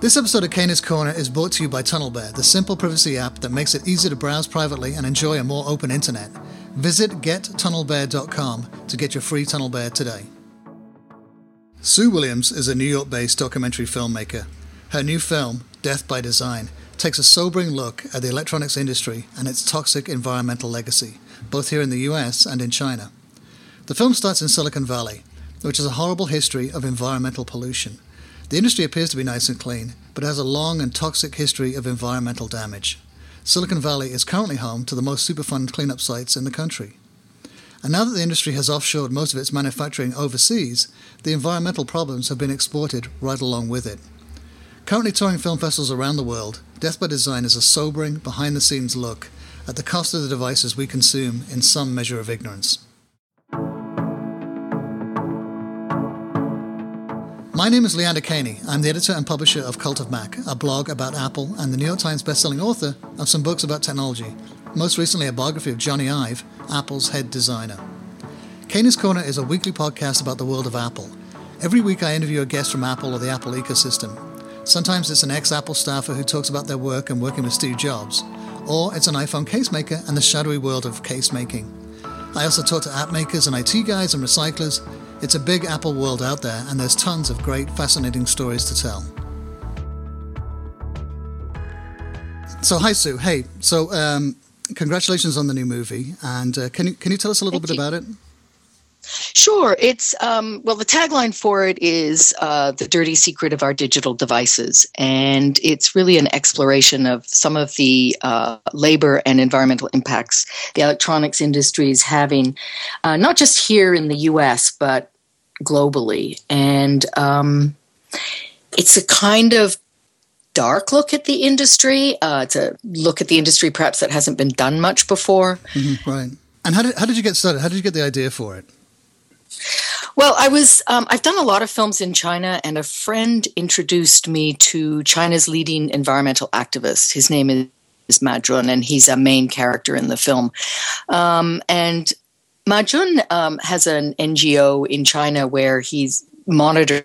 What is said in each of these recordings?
This episode of Kahney's Korner is brought to you by TunnelBear, the simple privacy app that makes it easy to browse privately and enjoy a more open internet. Visit gettunnelbear.com to get your free TunnelBear today. Sue Williams is a New York based documentary filmmaker. Her new film, Death by Design, takes a sobering look at the electronics industry and its toxic environmental legacy, both here in the US and in China. The film starts in Silicon Valley, which has a horrible history of environmental pollution. The industry appears to be nice and clean, but has a long and toxic history of environmental damage. Silicon Valley is currently home to the most Superfund cleanup sites in the country. And now that the industry has offshored most of its manufacturing overseas, the environmental problems have been exported right along with it. Currently touring film festivals around the world, Death by Design is a sobering, behind the scenes look at the cost of the devices we consume in some measure of ignorance. My name is Leander Kahney. I'm the editor and publisher of Cult of Mac, a blog about Apple, and the New York Times bestselling author of some books about technology, most recently a biography of Jony Ive, Apple's head designer. Kahney's Korner is a weekly podcast about the world of Apple. Every week I interview a guest from Apple or the Apple ecosystem. Sometimes it's an ex Apple staffer who talks about their work and working with Steve Jobs, or it's an iPhone case maker and the shadowy world of case making. I also talk to app makers and IT guys and recyclers it's a big Apple world out there, and there's tons of great, fascinating stories to tell. So, hi Sue. Hey, so um, congratulations on the new movie, and uh, can you can you tell us a little Thank bit you. about it? Sure. It's, um, well, the tagline for it is uh, The Dirty Secret of Our Digital Devices. And it's really an exploration of some of the uh, labor and environmental impacts the electronics industry is having, uh, not just here in the US, but globally. And um, it's a kind of dark look at the industry. Uh, it's a look at the industry perhaps that hasn't been done much before. Mm-hmm, right. And how did how did you get started? How did you get the idea for it? Well, I was, um, I've done a lot of films in China, and a friend introduced me to China's leading environmental activist. His name is, is Ma Jun, and he's a main character in the film. Um, and Ma Jun um, has an NGO in China where he monitors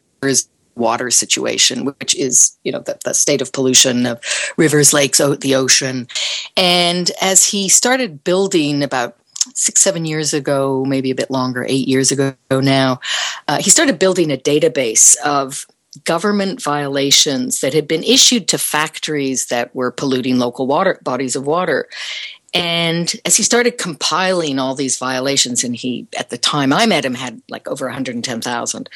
water situation, which is, you know, the, the state of pollution of rivers, lakes, o- the ocean. And as he started building about six, seven years ago, maybe a bit longer, eight years ago now, uh, he started building a database of government violations that had been issued to factories that were polluting local water bodies of water. And as he started compiling all these violations, and he, at the time I met him, had like over 110,000,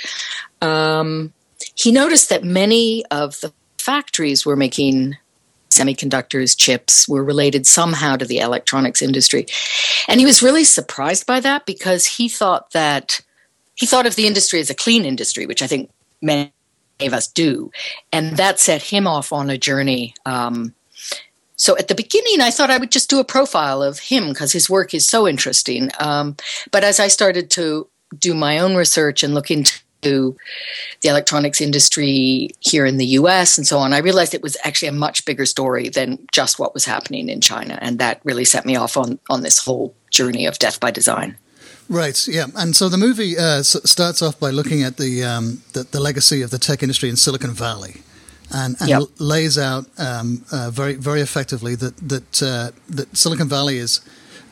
um, he noticed that many of the factories were making semiconductors, chips, were related somehow to the electronics industry. And he was really surprised by that because he thought that he thought of the industry as a clean industry, which I think many of us do. And that set him off on a journey. Um, so at the beginning, I thought I would just do a profile of him because his work is so interesting. Um, but as I started to do my own research and look into the electronics industry here in the US and so on, I realized it was actually a much bigger story than just what was happening in China. And that really set me off on, on this whole journey of death by design. Right. Yeah. And so the movie uh, starts off by looking at the, um, the the legacy of the tech industry in Silicon Valley, and, and Yep. lays out um, uh, very very effectively that that uh, that Silicon Valley is.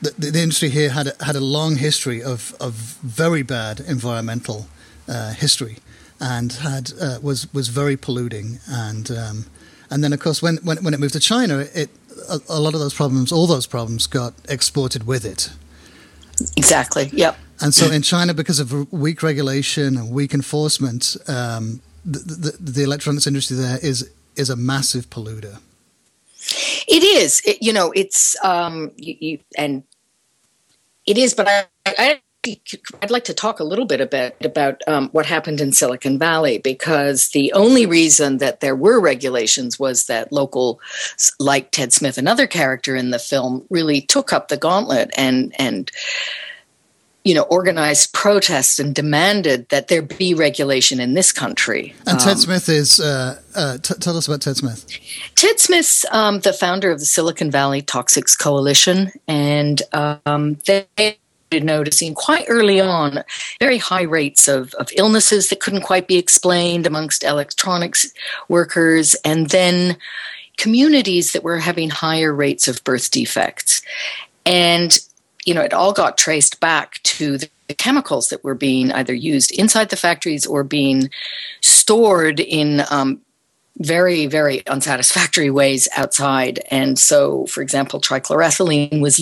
that The, the industry here had a, had a long history of, of very bad environmental uh, history, and had uh, was was very polluting, and um, and then of course when, when when it moved to China, it a, a lot of those problems, all those problems, got exported with it. Exactly. Yep. And so in China, because of weak regulation and weak enforcement, um, the, the, the electronics industry there is is a massive polluter. It is. It, you know, it's um, you, you, and it is. But I, I, I'd like to talk a little bit about about um, what happened in Silicon Valley because the only reason that there were regulations was that local, like Ted Smith, another character in the film, really took up the gauntlet and and you know organized protests and demanded that there be regulation in this country. And Ted Um, Smith is. Uh, uh, t- tell us about Ted Smith. Ted Smith's um, the founder of the Silicon Valley Toxics Coalition, and um, they noticing quite early on very high rates of, of illnesses that couldn't quite be explained amongst electronics workers, and then communities that were having higher rates of birth defects. And, you know, it all got traced back to the chemicals that were being either used inside the factories or being stored in um, very, very unsatisfactory ways outside. And so, for example, trichloroethylene was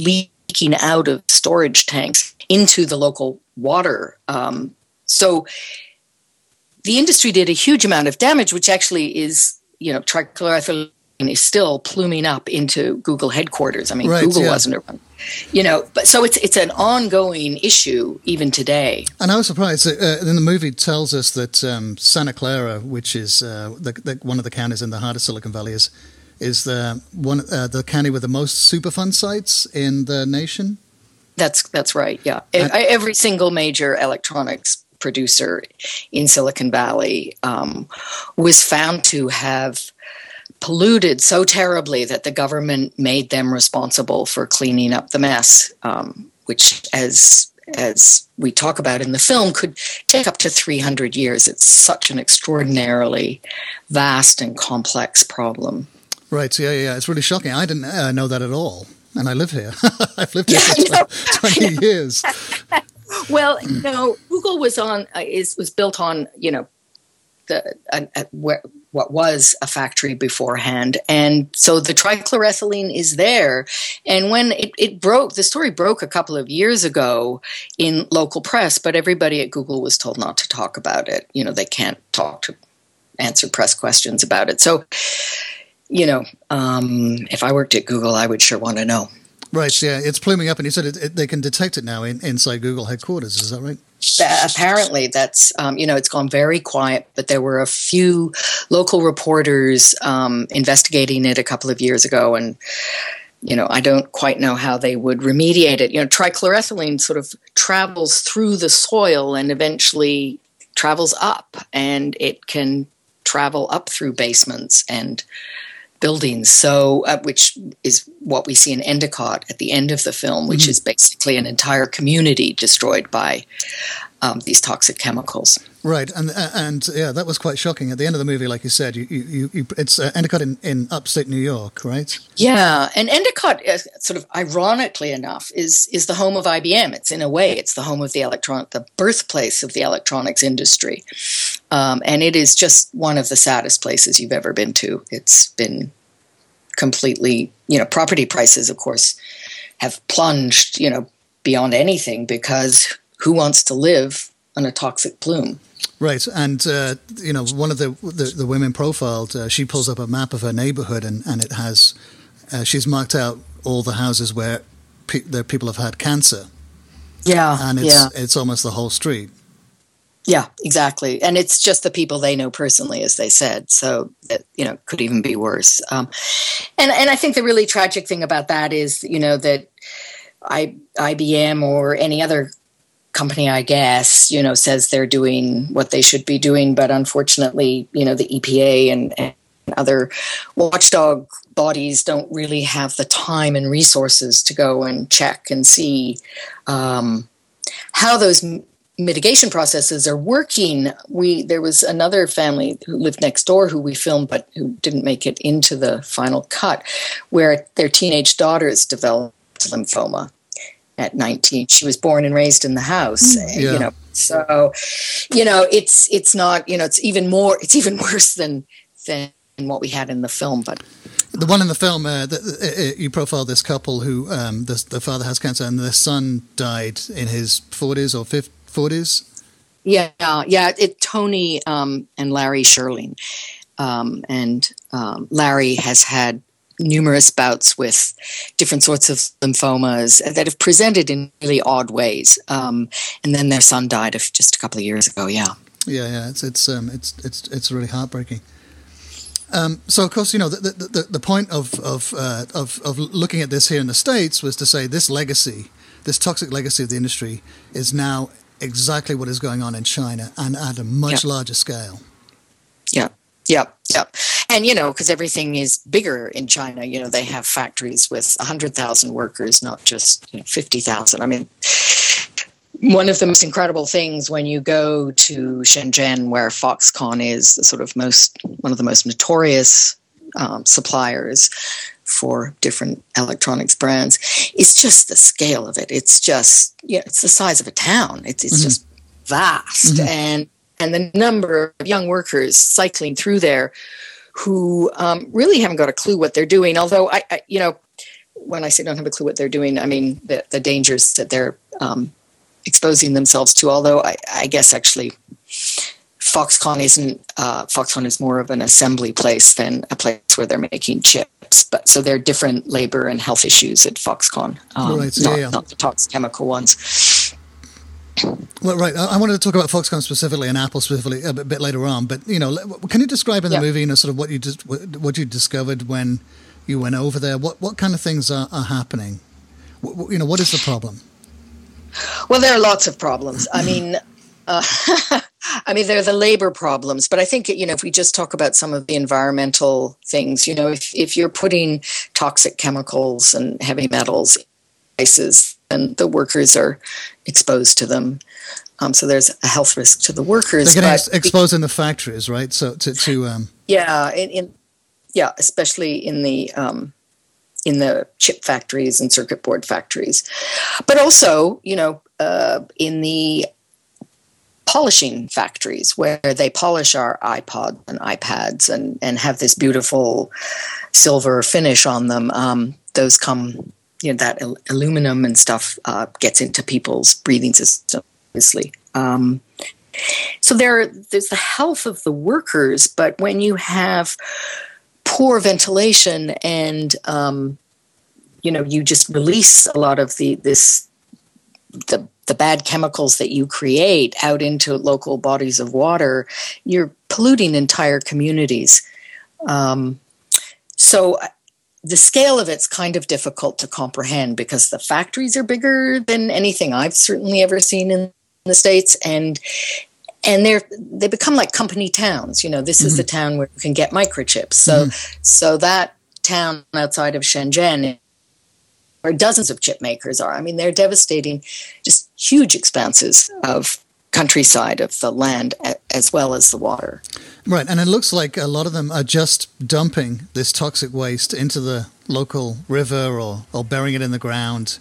leaking out of storage tanks into the local water. Um, so the industry did a huge amount of damage, which actually is, you know, trichloroethylene is still pluming up into Google headquarters. I mean, right, Google yeah. wasn't around you know but so it's it's an ongoing issue even today and i was surprised uh, then the movie tells us that um, santa clara which is uh, the, the, one of the counties in the heart of silicon valley is is the one uh, the county with the most superfund sites in the nation that's that's right yeah and, every single major electronics producer in silicon valley um, was found to have polluted so terribly that the government made them responsible for cleaning up the mess, um, which, as as we talk about in the film, could take up to 300 years. It's such an extraordinarily vast and complex problem. Right. Yeah, yeah. It's really shocking. I didn't uh, know that at all, and I live here. I've lived here yeah, for 20 years. well, you know, Google was on uh, is was built on you know the uh, uh, where what was a factory beforehand. And so the trichloroethylene is there. And when it, it, broke, the story broke a couple of years ago in local press, but everybody at Google was told not to talk about it. You know, they can't talk to answer press questions about it. So, you know, um, if I worked at Google, I would sure want to know. Right. Yeah, it's pluming up, and you said it, it, they can detect it now in, inside Google headquarters. Is that right? apparently that's um, you know it's gone very quiet but there were a few local reporters um, investigating it a couple of years ago and you know i don't quite know how they would remediate it you know trichloroethylene sort of travels through the soil and eventually travels up and it can travel up through basements and buildings. So, uh, which is what we see in Endicott at the end of the film, which mm-hmm. is basically an entire community destroyed by um, these toxic chemicals. Right, and uh, and yeah, that was quite shocking. At the end of the movie, like you said, you, you, you it's uh, Endicott in, in upstate New York, right? Yeah, and Endicott, uh, sort of ironically enough, is is the home of IBM. It's in a way, it's the home of the electronic, the birthplace of the electronics industry. Um, and it is just one of the saddest places you've ever been to. It's been completely, you know, property prices, of course, have plunged, you know, beyond anything because who wants to live on a toxic plume? Right, and uh, you know, one of the the, the women profiled, uh, she pulls up a map of her neighborhood, and and it has, uh, she's marked out all the houses where pe- the people have had cancer. Yeah, and it's yeah. it's almost the whole street. Yeah, exactly. And it's just the people they know personally, as they said. So that, you know, could even be worse. Um, and, and I think the really tragic thing about that is, you know, that I, IBM or any other company, I guess, you know, says they're doing what they should be doing. But unfortunately, you know, the EPA and, and other watchdog bodies don't really have the time and resources to go and check and see um, how those mitigation processes are working. We there was another family who lived next door who we filmed, but who didn't make it into the final cut, where their teenage daughters developed lymphoma at 19 she was born and raised in the house mm, yeah. you know so you know it's it's not you know it's even more it's even worse than than what we had in the film but the one in the film, uh, the, uh, you profile this couple who um, the, the, father has cancer and the son died in his 40s or 50s, forties? Yeah, yeah. It Tony um, and Larry Sherling, um, and um, Larry has had numerous bouts with different sorts of lymphomas that have presented in really odd ways. Um, and then their son died of just a couple of years ago. Yeah. Yeah, yeah. It's it's um, it's it's it's really heartbreaking. Um, so, of course, you know the the, the point of of, uh, of of looking at this here in the states was to say this legacy, this toxic legacy of the industry, is now exactly what is going on in China and at a much larger scale. Yeah. Yep, yep. And, you know, because everything is bigger in China, you know, they have factories with 100,000 workers, not just you know, 50,000. I mean, one of the most incredible things when you go to Shenzhen, where Foxconn is the sort of most one of the most notorious um, suppliers for different electronics brands, It's just the scale of it. It's just yeah, it's the size of a town. It's it's mm-hmm. just vast, mm-hmm. and and the number of young workers cycling through there who um, really haven't got a clue what they're doing. Although I, I, you know, when I say don't have a clue what they're doing, I mean the, the dangers that they're um, exposing themselves to. Although I, I guess actually Foxconn isn't uh, Foxconn is more of an assembly place than a place where they're making chips. But so there are different labor and health issues at Foxconn, um, right, so not, yeah. not the toxic chemical ones. Well, right. I wanted to talk about Foxconn specifically and Apple specifically a bit later on. But you know, can you describe in the yeah. movie, you know, sort of what you just what you discovered when you went over there? What what kind of things are, are happening? What, you know, what is the problem? Well, there are lots of problems. I mean, uh, I mean, there are the labor problems, but I think you know if we just talk about some of the environmental things, you know, if if you're putting toxic chemicals and heavy metals in places, and the workers are exposed to them. Um, so there's a health risk to the workers. They're getting ex- exposed in the factories, right? So to, to um... yeah, in, in, yeah, especially in the um, in the chip factories and circuit board factories, but also you know uh, in the polishing factories where they polish our iPods and iPads and and have this beautiful silver finish on them. Um, those come you know that aluminum and stuff uh, gets into people's breathing system obviously um, so there there's the health of the workers but when you have poor ventilation and um, you know you just release a lot of the this the the bad chemicals that you create out into local bodies of water you're polluting entire communities um, so the scale of it's kind of difficult to comprehend because the factories are bigger than anything I've certainly ever seen in the states, and and they're they become like company towns. You know, this mm-hmm. is the mm-hmm. town where you can get microchips. So mm-hmm. so that town outside of Shenzhen where dozens of chip makers are. I mean, they're devastating, just huge expanses of countryside of the land as well as the water. Right, and it looks like a lot of them are just dumping this toxic waste into the local river or, or burying it in the ground.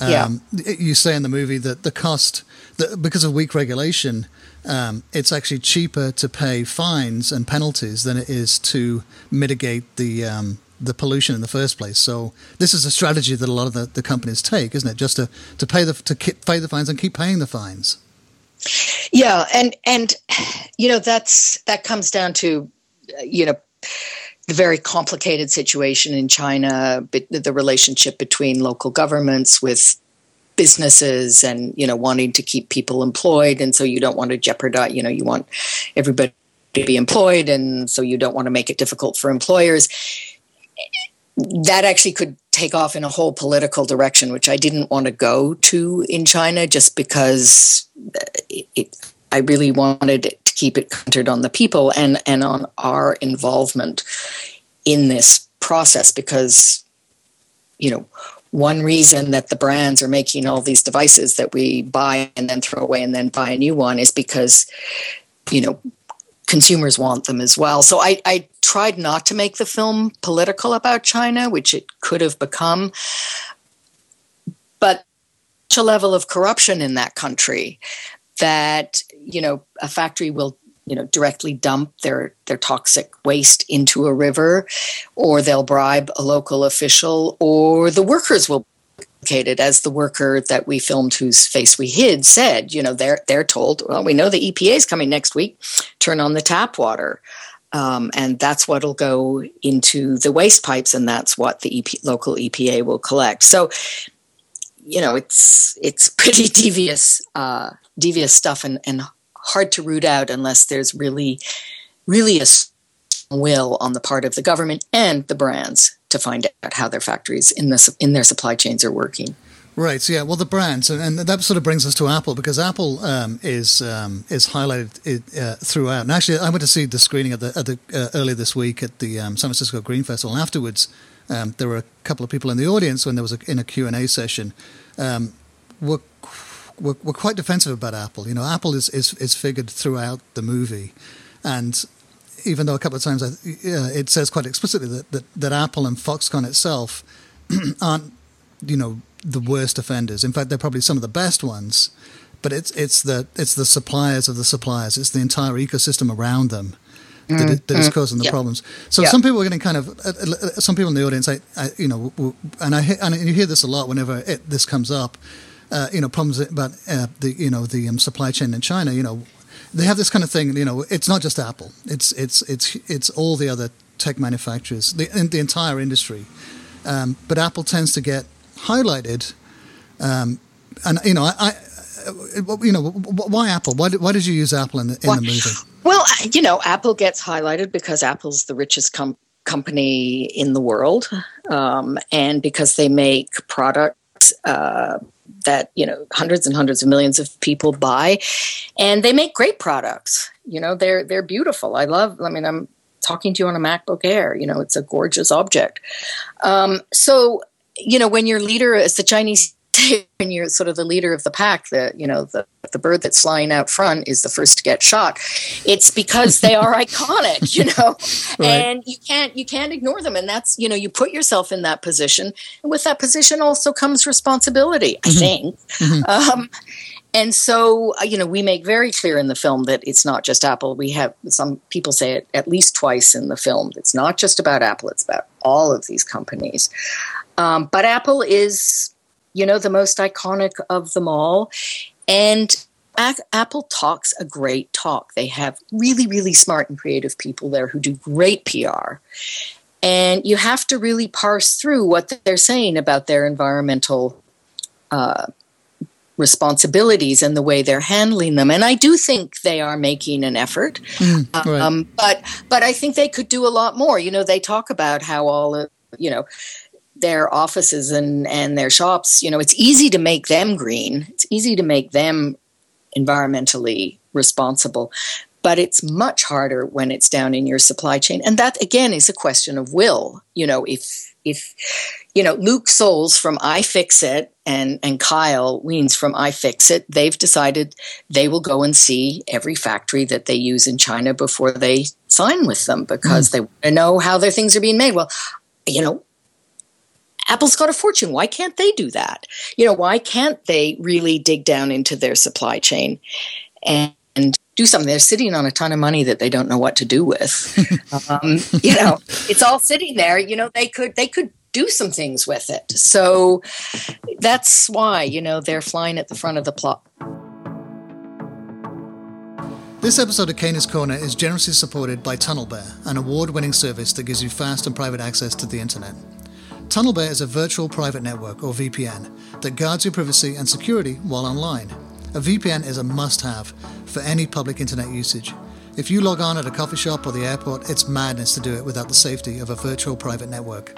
Um, yeah. You say in the movie that the cost, that because of weak regulation, um, it's actually cheaper to pay fines and penalties than it is to mitigate the um, the pollution in the first place. So this is a strategy that a lot of the, the companies take, isn't it? Just to, to pay the to pay the fines and keep paying the fines. Yeah, and and you know that's that comes down to you know the very complicated situation in China, the relationship between local governments with businesses and you know wanting to keep people employed and so you don't want to jeopardize you know you want everybody to be employed and so you don't want to make it difficult for employers that actually could take off in a whole political direction, which I didn't want to go to in China just because uh, it, it, I really wanted to keep it centered on the people and, and on our involvement in this process because, you know, one reason that the brands are making all these devices that we buy and then throw away and then buy a new one is because, you know, consumers want them as well. So I, I tried not to make the film political about China, which it could have become. But such a level of corruption in that country that, you know, a factory will you know directly dump their their toxic waste into a river or they'll bribe a local official or the workers will as the worker that we filmed whose face we hid said you know they're they're told well we know the epa is coming next week. Turn on the tap water. Um, and that's what'll go into the waste pipes and that's what the EP, local epa will collect. So you know it's it's pretty devious uh, devious stuff and, and hard to root out unless there's really really a will on the part of the government and the brands to find out how their factories in the in their supply chains are working. Right. So yeah. Well, the brands, and that sort of brings us to Apple because Apple um, is um, is highlighted uh, throughout. And actually, I went to see the screening at the, at the uh, earlier this week at the um, San Francisco Green Festival. And afterwards, um, there were a couple of people in the audience when there was a, in a Q and A session. Um, were we're, we're quite defensive about Apple. You know, Apple is, is is figured throughout the movie, and even though a couple of times I, uh, it says quite explicitly that, that that Apple and Foxconn itself aren't you know the worst offenders. In fact, they're probably some of the best ones. But it's it's the it's the suppliers of the suppliers. It's the entire ecosystem around them that, is, that is causing the yeah. problems. So Yeah. some people are getting kind of uh, uh, some people in the audience, I, I you know, and I and you hear this a lot whenever it, this comes up. Uh, you know, problems about uh, the you know the um, supply chain in China. You know, they have this kind of thing. You know, it's not just Apple. It's it's it's it's all the other tech manufacturers, the in the entire industry. Um, but Apple tends to get highlighted. Um, and you know, I, I uh, you know, why Apple? Why did, why did you use Apple in the, in the movie? Well, you know, Apple gets highlighted because Apple's the richest com- company in the world, um, and because they make products uh, that you know hundreds and hundreds of millions of people buy, and they make great products. You know, they're they're beautiful. I love. I mean, I'm talking to you on a MacBook Air. You know, it's a gorgeous object. Um, so, you know, when your leader is the Chinese. When you're sort of the leader of the pack, the you know the the bird that's flying out front is the first to get shot. It's because they are iconic, you know, Right. and you can't you can't ignore them. And that's you know you put yourself in that position, and with that position also comes responsibility. I think. Um, and so, uh, you know, we make very clear in the film that it's not just Apple. We have some people say it at least twice in the film. It's not just about Apple, it's about all of these companies. Um, but Apple is, you know, the most iconic of them all. And Apple talks a great talk. They have really, really smart and creative people there who do great PR. And you have to really parse through what they're saying about their environmental uh, responsibilities and the way they're handling them. And I do think they are making an effort. right. Um, but but I think they could do a lot more. You know, they talk about how all of, you know their offices and and their shops. You know, it's easy to make them green. It's easy to make them environmentally responsible. But it's much harder when it's down in your supply chain, and that again is a question of will. You know, if if you know Luke Soules from iFixit and and Kyle Wiens from iFixit, they've decided they will go and see every factory that they use in China before they sign with them because hmm. they want to know how their things are being made. Well, you know, Apple's got a fortune. Why can't they do that? You know, why can't they really dig down into their supply chain and, and do something? They're sitting on a ton of money that they don't know what to do with. um, you know, it's all sitting there. You know, they could they could do some things with it. So that's why you know they're flying at the front of the plot. This episode of Kahney's Korner is generously supported by TunnelBear, an award winning service that gives you fast and private access to the internet. TunnelBear is a virtual private network, or VPN, that guards your privacy and security while online. A VPN is a must have for any public internet usage. If you log on at a coffee shop or the airport, it's madness to do it without the safety of a virtual private network.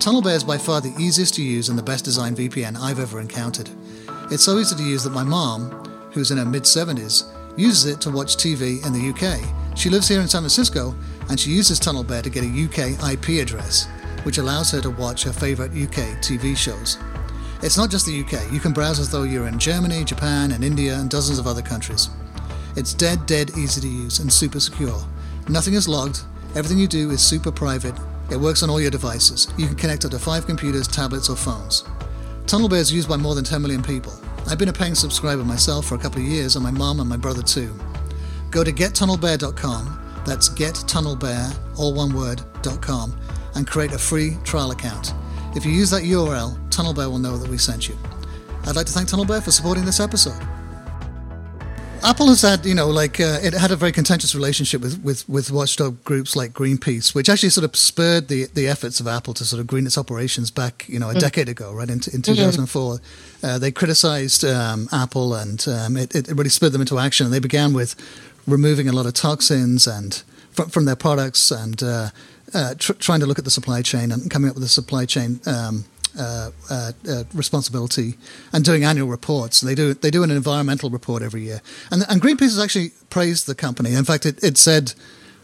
TunnelBear is by far the easiest to use and the best designed VPN I've ever encountered. It's so easy to use that my mom, who's in her mid 70s, uses it to watch TV in the UK. She lives here in San Francisco and she uses TunnelBear to get a UK IP address, which allows her to watch her favourite UK TV shows. It's not just the UK, you can browse as though you're in Germany, Japan, and India, and dozens of other countries. It's dead, dead easy to use and super secure. Nothing is logged, everything you do is super private. It works on all your devices. You can connect up to five computers, tablets, or phones. TunnelBear is used by more than 10 million people. I've been a paying subscriber myself for a couple of years, and my mom and my brother too. Go to gettunnelbear.com, that's gettunnelbear, all one word, .com, and create a free trial account. If you use that URL, TunnelBear will know that we sent you. I'd like to thank TunnelBear for supporting this episode. Apple has had, you know, like uh, it had a very contentious relationship with, with, with watchdog groups like Greenpeace, which actually sort of spurred the, the efforts of Apple to sort of green its operations back, you know, a decade ago, right in, in 2004. Uh, they criticized um, Apple, and um, it, it really spurred them into action. And they began with removing a lot of toxins and from, from their products, and uh, uh, tr- trying to look at the supply chain and coming up with a supply chain. Um, uh, uh, uh, responsibility and doing annual reports. They do they do an environmental report every year, and and Greenpeace has actually praised the company. In fact, it, it said,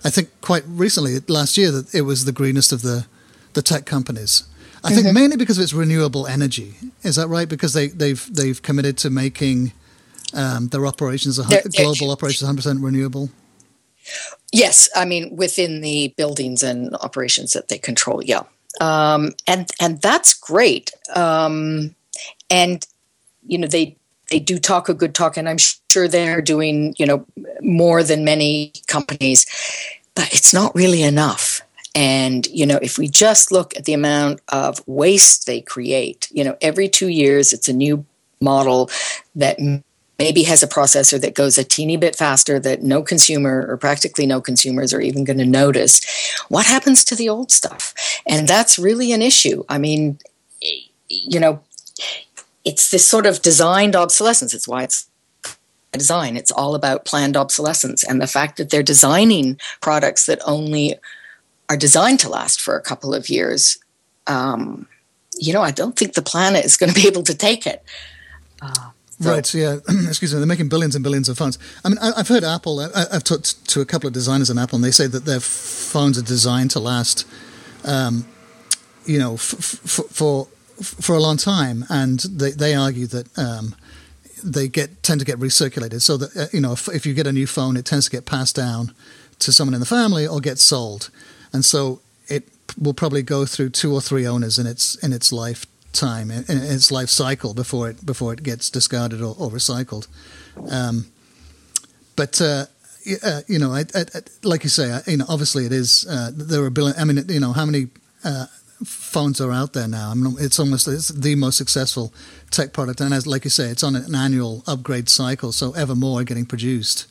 I think quite recently last year that it was the greenest of the the tech companies. I think mm-hmm. mainly because of its renewable energy. Is that right? Because they, they've they've committed to making um, their operations, global operations, 100 percent renewable. Yes, I mean within the buildings and operations that they control. Yeah, um, and and that's great. Um, and you know they they do talk a good talk, and I'm sure they're doing you know more than many companies, but it's not really enough. And you know, if we just look at the amount of waste they create, you know, every two years it's a new model that maybe has a processor that goes a teeny bit faster that no consumer or practically no consumers are even going to notice. What happens to the old stuff? And that's really an issue. I mean you know it's this sort of designed obsolescence. It's why it's a design. It's all about planned obsolescence and the fact that they're designing products that only are designed to last for a couple of years um, you know i don't think the planet is going to be able to take it. Uh, so. Right. Yeah. Excuse me. They're making billions and billions of phones. I mean, I, have heard Apple. I, have talked to a couple of designers in Apple, and they say that their phones are designed to last, um, you know, f- f- for for a long time, and they they argue that. Um, they get tend to get recirculated, so that uh, you know if, if you get a new phone, it tends to get passed down to someone in the family or get sold, and so it will probably go through two or three owners in its in its life time in, its life cycle before it before it gets discarded or, or recycled. Um, but uh, uh, you know, I, I, like you say, you know, obviously it is. Uh, there are billion. I mean, you know, how many uh, phones are out there now? I mean, it's almost it's the most successful tech product, and as like you say, it's on an annual upgrade cycle, so ever more are getting produced.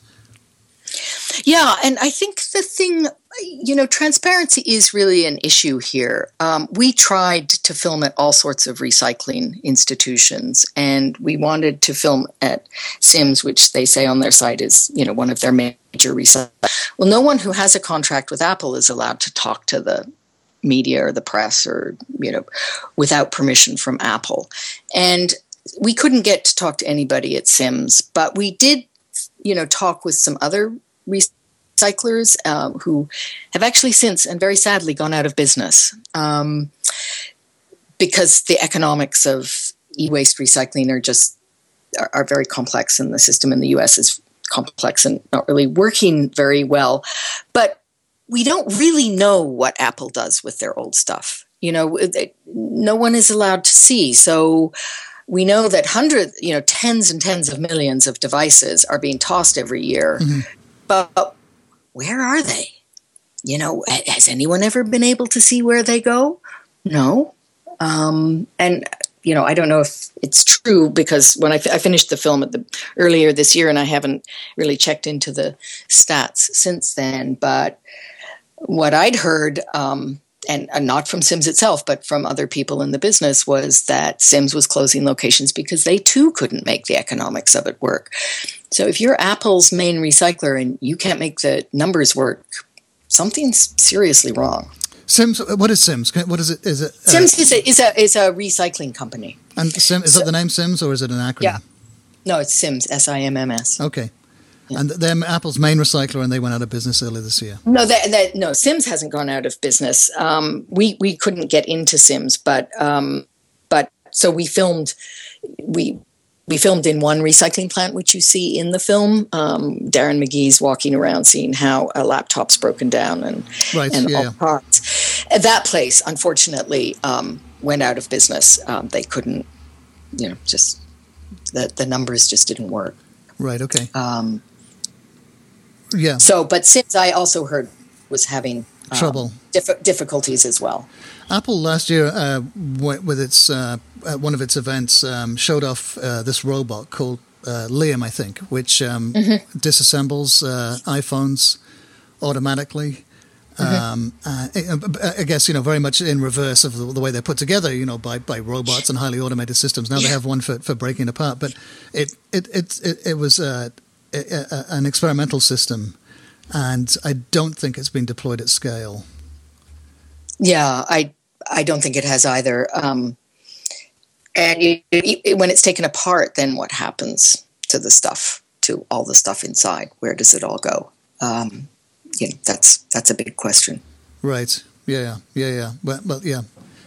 Yeah, and I think the thing, you know, transparency is really an issue here. Um, we tried to film at all sorts of recycling institutions, and we wanted to film at Sims, which they say on their site is, you know, one of their major recycling. Well, no one who has a contract with Apple is allowed to talk to the media or the press or, you know, without permission from Apple. And we couldn't get to talk to anybody at Sims, but we did you know talk with some other recyclers um, who have actually since and very sadly gone out of business um, because the economics of e-waste recycling are just are, are very complex and the system in the us is complex and not really working very well but we don't really know what apple does with their old stuff you know no one is allowed to see so we know that hundreds, you know, tens and tens of millions of devices are being tossed every year. Mm-hmm. But where are they? You know, has anyone ever been able to see where they go? No. Um, and you know, I don't know if it's true because when I, f- I finished the film at the earlier this year, and I haven't really checked into the stats since then. But what I'd heard um, and, and not from Sims itself, but from other people in the business, was that Sims was closing locations because they too couldn't make the economics of it work. So if you're Apple's main recycler and you can't make the numbers work, something's seriously wrong. Sims, what is Sims? What is it? Is it? Uh, Sims is a, is a is a recycling company. And Sim, is so, that the name Sims or is it an acronym? Yeah, no, it's Sims. S I M M S. Okay. And they're Apple's main recycler, and they went out of business earlier this year. No, that, that, no, Sims hasn't gone out of business. Um, we we couldn't get into Sims, but um, but so we filmed we we filmed in one recycling plant, which you see in the film. Um, Darren McGee's walking around seeing how a laptop's broken down and right, and yeah. all parts. That place, unfortunately, um, went out of business. Um, they couldn't, you know, just the the numbers just didn't work. Right. Okay. Um, yeah. So, but Sims I also heard was having um, trouble diff- difficulties as well. Apple last year, uh, went with its uh, at one of its events, um, showed off uh, this robot called uh, Liam, I think, which um, mm-hmm. disassembles uh, iPhones automatically. Mm-hmm. Um, uh, I guess you know very much in reverse of the, the, way they're put together, you know, by, by robots and highly automated systems. Now yeah. they have one for, for breaking apart, but it it it it, it was an experimental system, and I don't think it's been deployed at scale. Yeah, I I don't think it has either. Um, and it, it, when it's taken apart, then what happens to the stuff, to all the stuff inside? Where does it all go? Um, you know, that's that's a big question. Right. Yeah. Yeah. Yeah. Well, well yeah.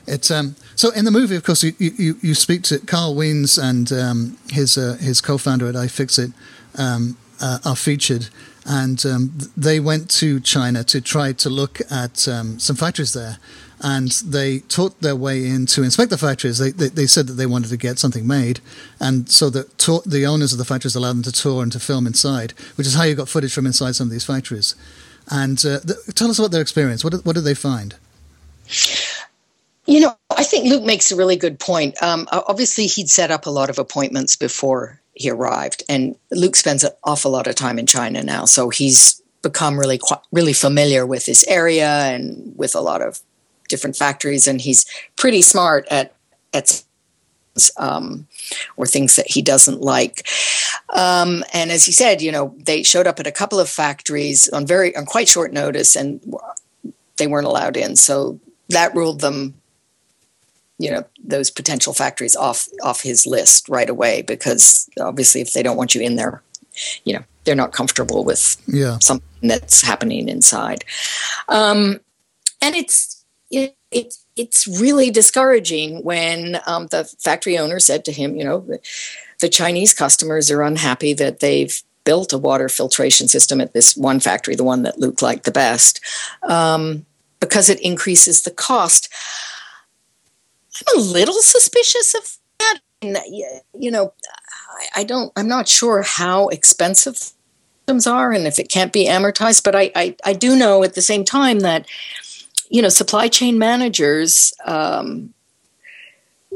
It's um, so in the movie, of course, you, you, you speak to Carl Wiens and um, his uh, his co-founder at iFixit um, uh, are featured, and um, they went to China to try to look at um, some factories there, and they taught their way in to inspect the factories. They, they, they said that they wanted to get something made, and so the the owners of the factories allowed them to tour and to film inside, which is how you got footage from inside some of these factories. And uh, tell us about their experience. What what did they find? You know, I think Luke makes a really good point. Um, obviously, he'd set up a lot of appointments before he arrived, and Luke spends an awful lot of time in China now, so he's become really really familiar with this area and with a lot of different factories, and he's pretty smart at at um, or things that he doesn't like. Um, and as he said, you know, they showed up at a couple of factories on very on quite short notice, and they weren't allowed in. So that ruled them you know those potential factories off off his list right away because obviously if they don't want you in there you know they're not comfortable with yeah. something that's happening inside um, and it's it, it, it's really discouraging when um, the factory owner said to him you know the, chinese customers are unhappy that they've built a water filtration system at this one factory the one that luke liked the best um, because it increases the cost I'm a little suspicious of that. You know, I don't. I'm not sure how expensive systems are and if it can't be amortized. But I, I, I do know at the same time that you know supply chain managers. Um,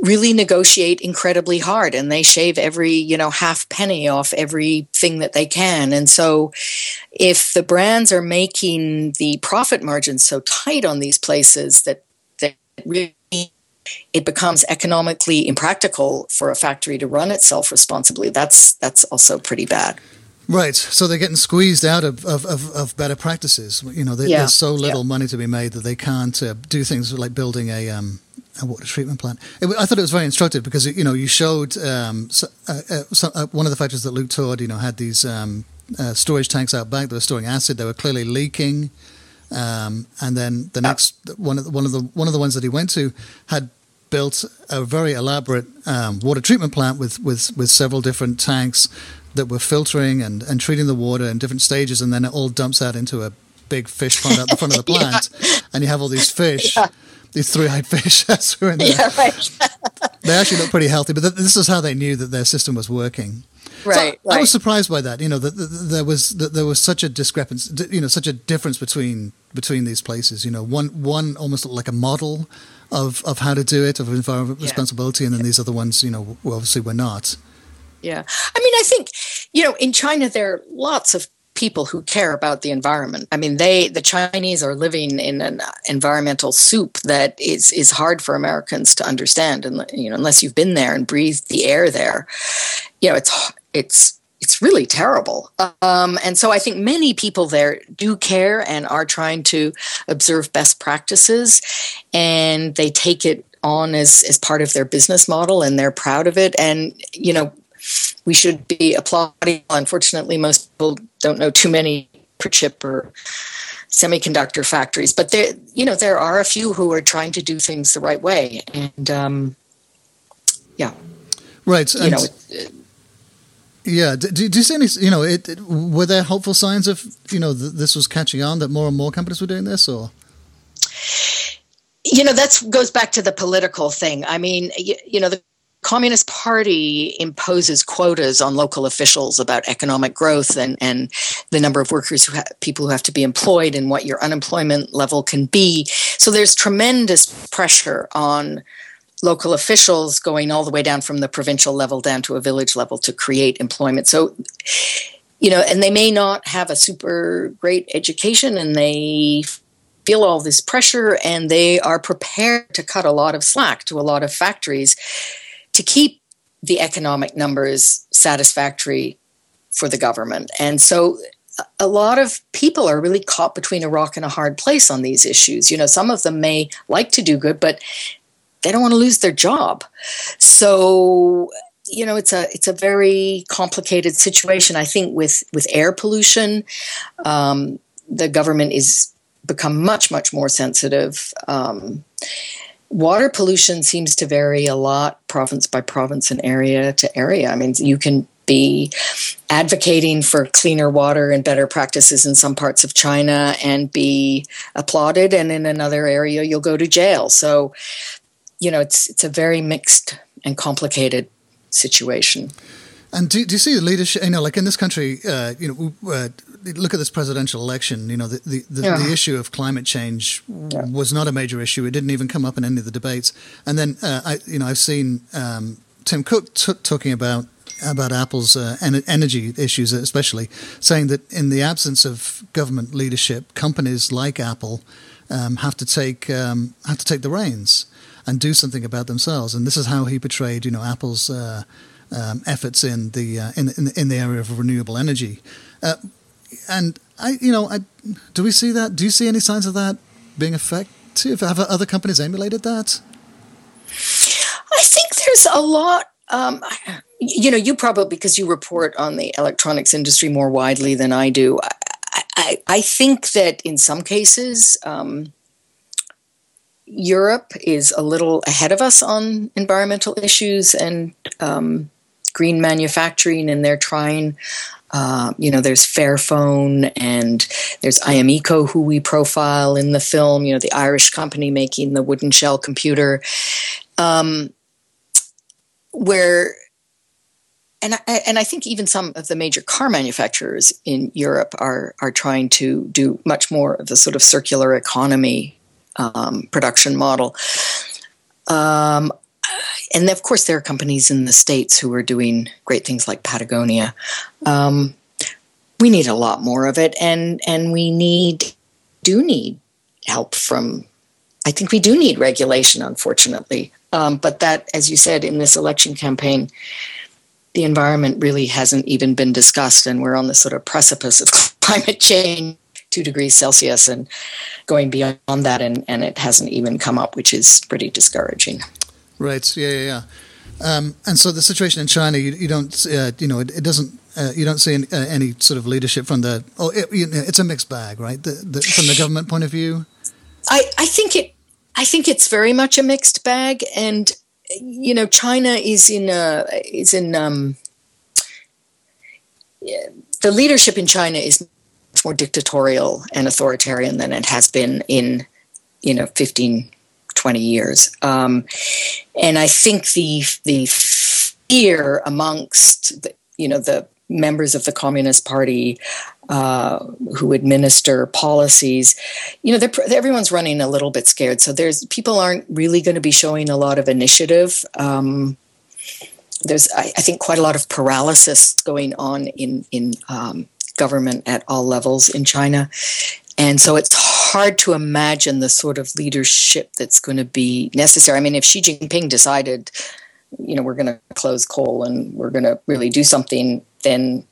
really negotiate incredibly hard and they shave every you know half penny off everything that they can and so if the brands are making the profit margins so tight on these places that they really it becomes economically impractical for a factory to run itself responsibly. That's that's also pretty bad. Right. So they're getting squeezed out of, of, of, of better practices. You know, they, yeah. there's so little yeah. money to be made that they can't uh, do things like building a, um, a water treatment plant. It, I thought it was very instructive because, you know, you showed um, so, uh, uh, so, uh, one of the factories that Luke toured, you know, had these um, uh, storage tanks out back that were storing acid. They were clearly leaking. Um, and then the next one of the, one of the one of the ones that he went to had built a very elaborate um, water treatment plant with, with with several different tanks that were filtering and, and treating the water in different stages, and then it all dumps out into a big fish pond at the front of the plant, yeah. and you have all these fish. Yeah. These three-eyed fish that's in there. Yeah, right. they actually look pretty healthy, but th- this is how they knew that their system was working. Right, so right. I was surprised by that. You know, that, that, that there was that there was such a discrepancy. You know, such a difference between between these places. You know, one one almost like a model of of how to do it, of environmental yeah. responsibility, and then these other ones, you know, obviously we're not. Yeah, I mean, I think you know, in China there are lots of people who care about the environment. I mean, they the Chinese are living in an environmental soup that is is hard for Americans to understand, and you know, unless you've been there and breathed the air there, you know, it's it's it's really terrible. Um, and so I think many people there do care and are trying to observe best practices, and they take it on as as part of their business model, and they're proud of it. And you know, we should be applauding. Unfortunately, most people don't know too many chip or semiconductor factories, but there, you know, there are a few who are trying to do things the right way, and um, yeah, right. You know. It, yeah. Do, do, you see any? You know, it, it, were there hopeful signs of you know th- this was catching on that more and more companies were doing this, or? You know, that goes back to the political thing. I mean, you, you know, the Communist Party imposes quotas on local officials about economic growth and, and the number of workers who ha- people who have to be employed and what your unemployment level can be. So there's tremendous pressure on local officials going all the way down from the provincial level down to a village level to create employment. So, you know, and they may not have a super great education and they feel all this pressure and they are prepared to cut a lot of slack to a lot of factories to keep the economic numbers satisfactory for the government. And so a lot of people are really caught between a rock and a hard place on these issues. You know, some of them may like to do good, but they don't want to lose their job. So you know it's a it's a very complicated situation. I think with with air pollution, um, the government is become much much more sensitive. Um, water pollution seems to vary a lot province by province and area to area. I mean, you can be advocating for cleaner water and better practices in some parts of China and be applauded, and in another area you'll go to jail. So, you know, it's it's a very mixed and complicated situation. And do, do you see the leadership? You know, like in this country, uh, you know, uh, look at this presidential election. You know, the the, the, yeah. the issue of climate change yeah. was not a major issue. It didn't even come up in any of the debates. And then, uh, I, you know, I've seen um, Tim Cook t- talking about about Apple's uh, en- energy issues, especially saying that in the absence of government leadership, companies like Apple um, have to take um, have to take the reins and do something about themselves. And this is how he portrayed, you know, Apple's uh, um, efforts in the uh, in, in, in the area of renewable energy. Uh, and I, you know, I, do we see that? Do you see any signs of that being effective? Have other companies emulated that? I think there's a lot um, you know, you probably because you report on the electronics industry more widely than I do. I, I, think that in some cases, um, Europe is a little ahead of us on environmental issues and um, green manufacturing, and they're trying. Uh, you know, there's Fairphone and there's iameco, who we profile in the film. You know, the Irish company making the wooden shell computer. Um, where and I, and I think even some of the major car manufacturers in Europe are are trying to do much more of the sort of circular economy um, production model. Um, and of course, there are companies in the states who are doing great things like Patagonia. Um, we need a lot more of it, and and we need do need help from. I think we do need regulation, unfortunately, um, but that, as you said, in this election campaign, the environment really hasn't even been discussed, and we're on the sort of precipice of climate change, two degrees Celsius, and going beyond that, and, and it hasn't even come up, which is pretty discouraging. Right. Yeah. Yeah. Yeah. Um, and so the situation in China, you, you don't, uh, you know, it, it doesn't, uh, you don't see any, uh, any, sort of leadership from the. Oh, it, it's a mixed bag, right? The, the, from the government point of view. I, I think it I think it's very much a mixed bag, and you know, China is in a is in um, the leadership in China is more dictatorial and authoritarian than it has been in you know 15 20 years. Um, and i think the the fear amongst the, you know the members of the communist party uh, who administer policies, you know, everyone's running a little bit scared. So there's people aren't really going to be showing a lot of initiative. Um, there's, I, I, think, quite a lot of paralysis going on in in um, government at all levels in China, and so it's hard to imagine the sort of leadership that's going to be necessary. I mean, if Xi Jinping decided, you know, we're going to close coal and we're going to really do something, then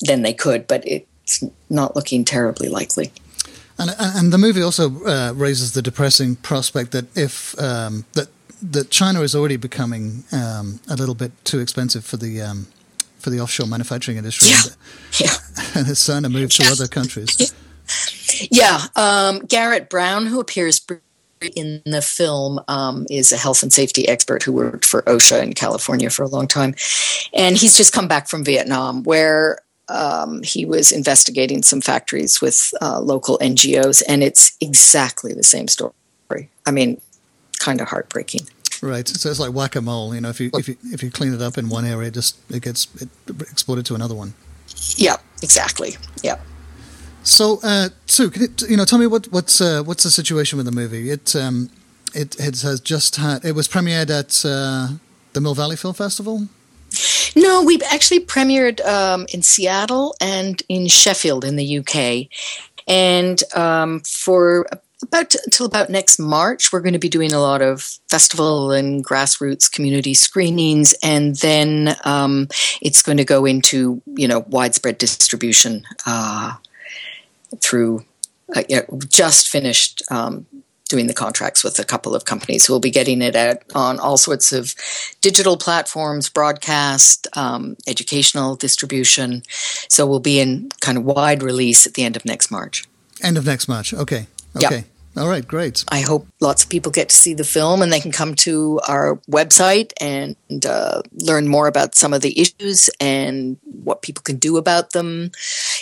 then they could. But it, it's not looking terribly likely. And, and the movie also uh, raises the depressing prospect that if um, that that China is already becoming um, a little bit too expensive for the um, for the offshore manufacturing industry, yeah. and, yeah. and it's starting to move to other countries. Yeah, um, Garrett Brown, who appears in the film um, is a health and safety expert who worked for OSHA in California for a long time. And he's just come back from Vietnam, where um, he was investigating some factories with uh, local NGOs, and it's exactly the same story. I mean, kind of heartbreaking. Right. So it's like whack a mole. You know, if you if you if you clean it up in one area, it just it gets it exported to another one. Yeah. Exactly. Yeah. So, uh, Sue, can you, you know, tell me what what's uh, what's the situation with the movie? It um, it, it has just had it was premiered at uh, the Mill Valley Film Festival. No, we've actually premiered um, in Seattle and in Sheffield in the UK. And um, for about until about next March, we're going to be doing a lot of festival and grassroots community screenings, and then um, it's going to go into you know widespread distribution uh, through. Uh, just finished um, doing the contracts with a couple of companies who will be getting it out on all sorts of digital platforms, broadcast, um, educational distribution. So we'll be in kind of wide release at the end of next March. End of next March. Okay. Okay. Yep. All right, great. I hope lots of people get to see the film and they can come to our website and uh, learn more about some of the issues and what people can do about them.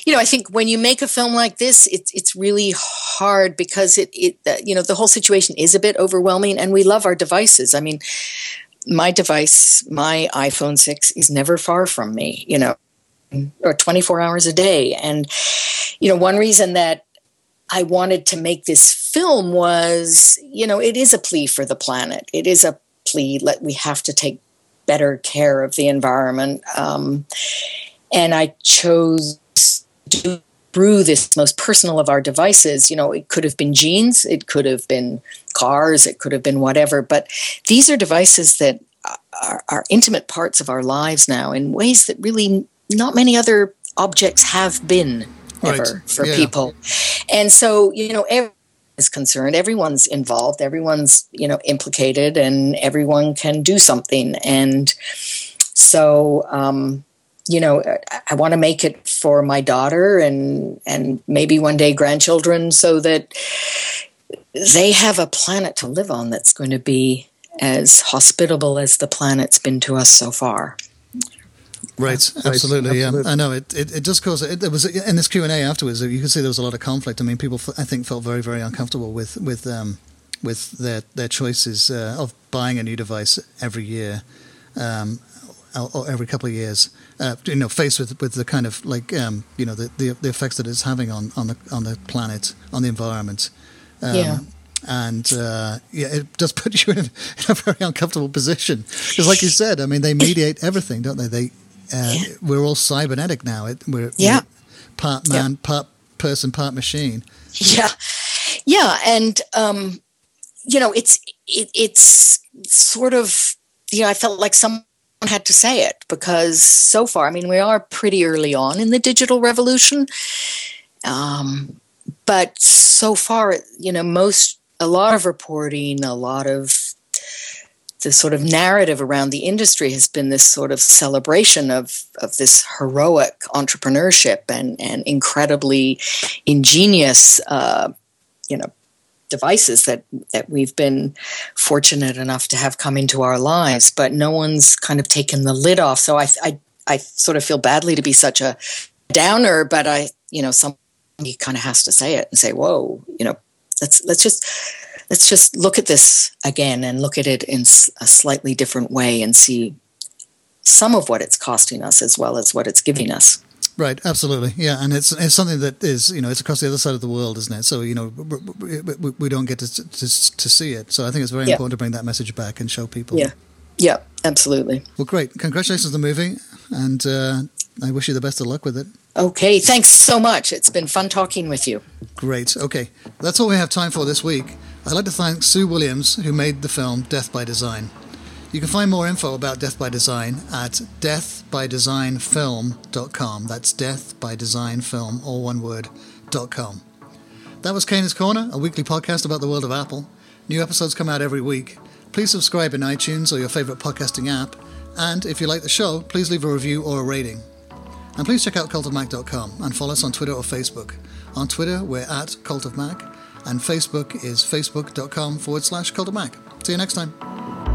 You know, I think when you make a film like this, it's it's really hard because it it uh, you know the whole situation is a bit overwhelming, and we love our devices. I mean, my device, my iPhone six, is never far from me. You know, or twenty four hours a day, and you know, one reason that I wanted to make this film was, you know, it is a plea for the planet. It is a plea that we have to take better care of the environment. Um, and I chose to brew this most personal of our devices. You know, it could have been jeans, it could have been cars, it could have been whatever. But these are devices that are, are intimate parts of our lives now in ways that really not many other objects have been ever right. for yeah. people. And so, you know, everyone is concerned, everyone's involved, everyone's, you know, implicated, and everyone can do something. And so, um, you know, I, I want to make it for my daughter and and maybe one day grandchildren, so that they have a planet to live on that's going to be as hospitable as the planet's been to us so far. Right, absolutely, right. yeah. I know it. It, it just goes. It, it, was in this Q and A afterwards. You could see there was a lot of conflict. I mean, people I think felt very, very uncomfortable with with um, with their their choices uh, of buying a new device every year, um, or every couple of years. Uh, you know, faced with with the kind of like um, you know the, the, the effects that it's having on on the on the planet, on the environment. Um, yeah and uh, yeah, it does put you in a, in a very uncomfortable position because, like you said, I mean, they mediate everything, don't they? They uh, yeah. we're all cybernetic now. We're, yeah. We're part man, yeah. part person, part machine. Yeah, yeah, and um, you know, it's it, it's sort of you know, I felt like someone had to say it because so far, I mean, we are pretty early on in the digital revolution, um, but so far, you know, most a lot of reporting, a lot of the sort of narrative around the industry has been this sort of celebration of, of this heroic entrepreneurship and, and incredibly ingenious, uh, you know, devices that, that we've been fortunate enough to have come into our lives, but no one's kind of taken the lid off. So I, I, I sort of feel badly to be such a downer, but I, you know, somebody kind of has to say it and say, whoa, you know, let's, let's just, let's just look at this again and look at it in a slightly different way and see some of what it's costing us as well as what it's giving us. Right, absolutely, yeah, and it's it's something that is you know it's across the other side of the world, isn't it? So you know we, we, we don't get to, to, to see it, so I think it's very yeah. important to bring that message back and show people. Yeah, yeah, absolutely. Well, great, congratulations on the movie, and uh, I wish you the best of luck with it. Okay, thanks so much. It's been fun talking with you. Great. Okay, that's all we have time for this week. I'd like to thank Sue Williams, who made the film Death by Design. You can find more info about Death by Design at deathbydesignfilm.com. That's deathbydesignfilm, all one word, .com. That was Kahney's Korner, a weekly podcast about the world of Apple. New episodes come out every week. Please subscribe in iTunes or your favorite podcasting app. And if you like the show, please leave a review or a rating. And please check out cultofmac.com and follow us on Twitter or Facebook. On Twitter, we're at cultofmac and Facebook is facebook.com forward slash cultofmac. See you next time.